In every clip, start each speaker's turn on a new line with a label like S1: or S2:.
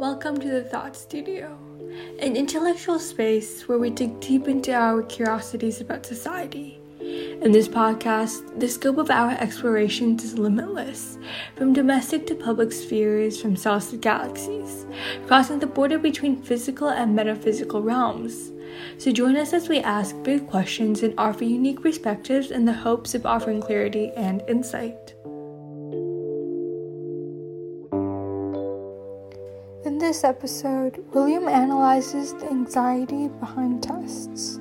S1: Welcome to the Thought Studio, an intellectual space where we dig deep into our curiosities about society. In this podcast, the scope of our explorations is limitless, from domestic to public spheres, from stars to galaxies, crossing the border between physical and metaphysical realms. So join us as we ask big questions and offer unique perspectives in the hopes of offering clarity and insight. This episode, William analyzes the anxiety behind tests.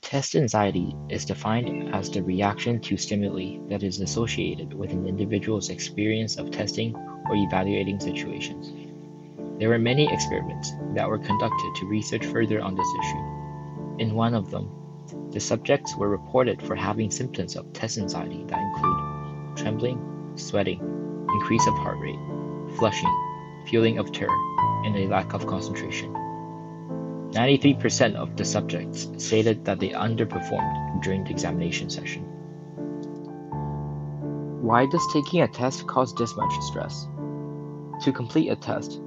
S2: Test anxiety is defined as the reaction to stimuli that is associated with an individual's experience of testing or evaluating situations. There were many experiments that were conducted to research further on this issue. In one of them, the subjects were reported for having symptoms of test anxiety that include trembling, sweating, increase of heart rate, flushing, feeling of terror, and a lack of concentration. 93% of the subjects stated that they underperformed during the examination session. Why does taking a test cause this much stress? To complete a test,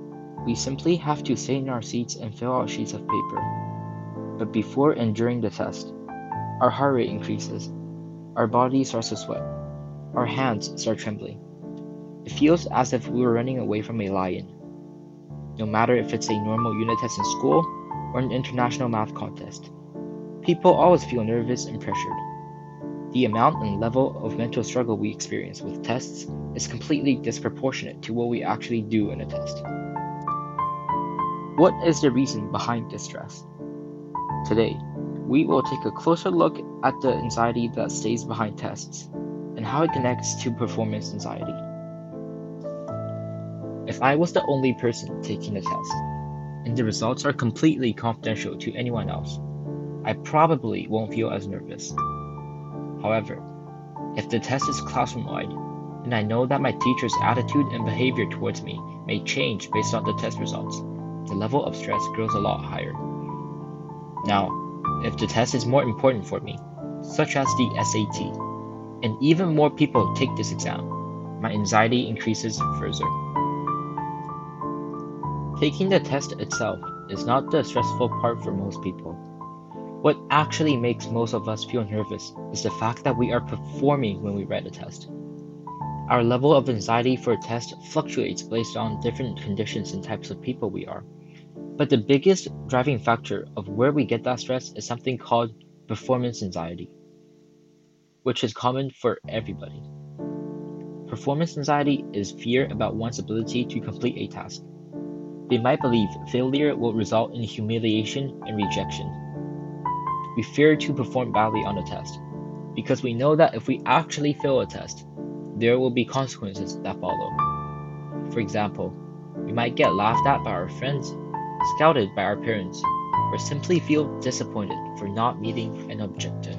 S2: we simply have to sit in our seats and fill out sheets of paper. But before and during the test, our heart rate increases, our body starts to sweat, our hands start trembling, it feels as if we were running away from a lion. No matter if it's a normal unit test in school or an international math contest, people always feel nervous and pressured. The amount and level of mental struggle we experience with tests is completely disproportionate to what we actually do in a test. What is the reason behind this stress? Today, we will take a closer look at the anxiety that stays behind tests and how it connects to performance anxiety. If I was the only person taking the test, and the results are completely confidential to anyone else, I probably won't feel as nervous. However, if the test is classroom wide, and I know that my teacher's attitude and behavior towards me may change based on the test results, the level of stress grows a lot higher. Now, if the test is more important for me, such as the SAT, and even more people take this exam, my anxiety increases further. Taking the test itself is not the stressful part for most people. What actually makes most of us feel nervous is the fact that we are performing when we write a test. Our level of anxiety for a test fluctuates based on different conditions and types of people we are. But the biggest driving factor of where we get that stress is something called performance anxiety, which is common for everybody. Performance anxiety is fear about one's ability to complete a task. They might believe failure will result in humiliation and rejection. We fear to perform badly on a test because we know that if we actually fail a test, there will be consequences that follow. For example, we might get laughed at by our friends, scouted by our parents, or simply feel disappointed for not meeting an objective.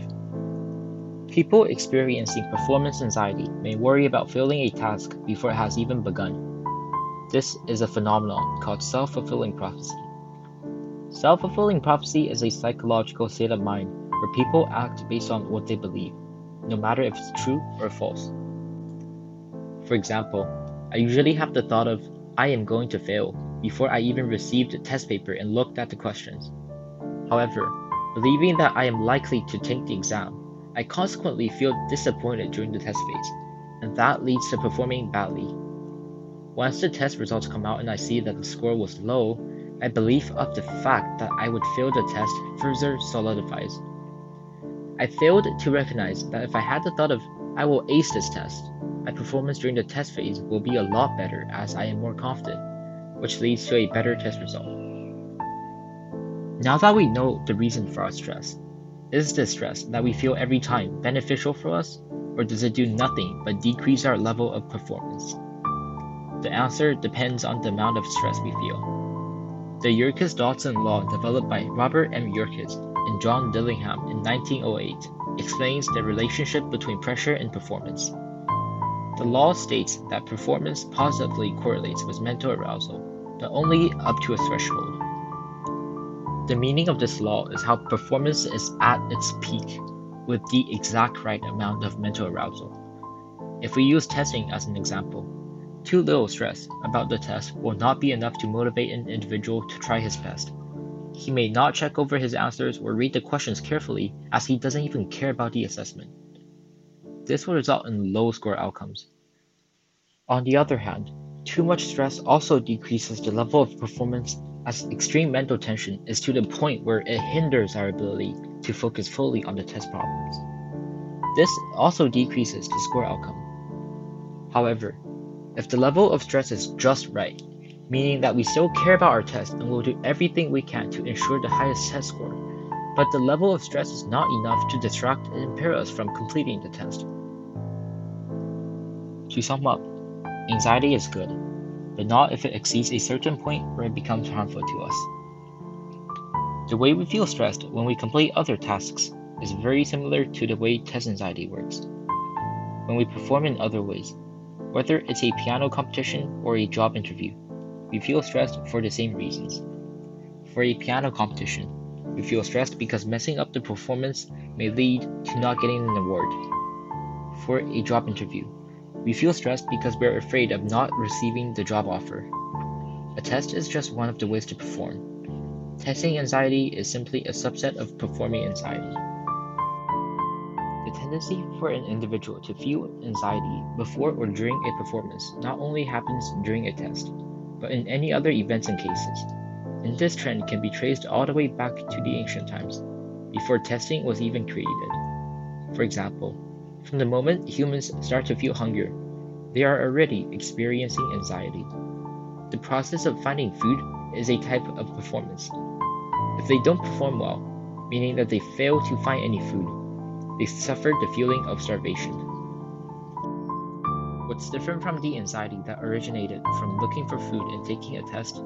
S2: People experiencing performance anxiety may worry about failing a task before it has even begun this is a phenomenon called self fulfilling prophecy. Self fulfilling prophecy is a psychological state of mind where people act based on what they believe, no matter if it's true or false. For example, I usually have the thought of, I am going to fail, before I even received the test paper and looked at the questions. However, believing that I am likely to take the exam, I consequently feel disappointed during the test phase, and that leads to performing badly once the test results come out and I see that the score was low, my belief of the fact that I would fail the test further solidifies. I failed to recognize that if I had the thought of, I will ace this test, my performance during the test phase will be a lot better as I am more confident, which leads to a better test result. Now that we know the reason for our stress, is the stress that we feel every time beneficial for us, or does it do nothing but decrease our level of performance? The answer depends on the amount of stress we feel. The Yerkes Dodson law, developed by Robert M. Yerkes and John Dillingham in 1908, explains the relationship between pressure and performance. The law states that performance positively correlates with mental arousal, but only up to a threshold. The meaning of this law is how performance is at its peak with the exact right amount of mental arousal. If we use testing as an example, too little stress about the test will not be enough to motivate an individual to try his best. He may not check over his answers or read the questions carefully as he doesn't even care about the assessment. This will result in low score outcomes. On the other hand, too much stress also decreases the level of performance as extreme mental tension is to the point where it hinders our ability to focus fully on the test problems. This also decreases the score outcome. However, if the level of stress is just right, meaning that we still care about our test and will do everything we can to ensure the highest test score, but the level of stress is not enough to distract and impair us from completing the test. To sum up, anxiety is good, but not if it exceeds a certain point where it becomes harmful to us. The way we feel stressed when we complete other tasks is very similar to the way test anxiety works. When we perform in other ways, whether it's a piano competition or a job interview, we feel stressed for the same reasons. For a piano competition, we feel stressed because messing up the performance may lead to not getting an award. For a job interview, we feel stressed because we're afraid of not receiving the job offer. A test is just one of the ways to perform. Testing anxiety is simply a subset of performing anxiety. Tendency for an individual to feel anxiety before or during a performance not only happens during a test, but in any other events and cases. And this trend can be traced all the way back to the ancient times, before testing was even created. For example, from the moment humans start to feel hunger, they are already experiencing anxiety. The process of finding food is a type of performance. If they don't perform well, meaning that they fail to find any food, they suffered the feeling of starvation. What's different from the anxiety that originated from looking for food and taking a test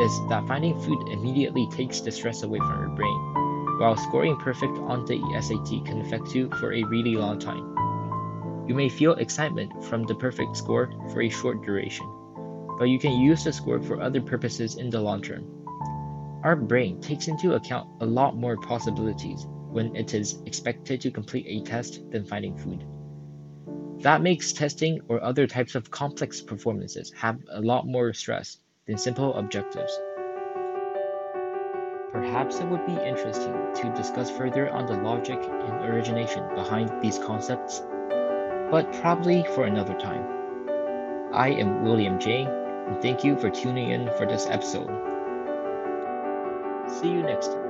S2: is that finding food immediately takes the stress away from your brain, while scoring perfect on the SAT can affect you for a really long time. You may feel excitement from the perfect score for a short duration, but you can use the score for other purposes in the long term. Our brain takes into account a lot more possibilities when it is expected to complete a test than finding food. That makes testing or other types of complex performances have a lot more stress than simple objectives. Perhaps it would be interesting to discuss further on the logic and origination behind these concepts but probably for another time. I am William J, and thank you for tuning in for this episode. See you next time.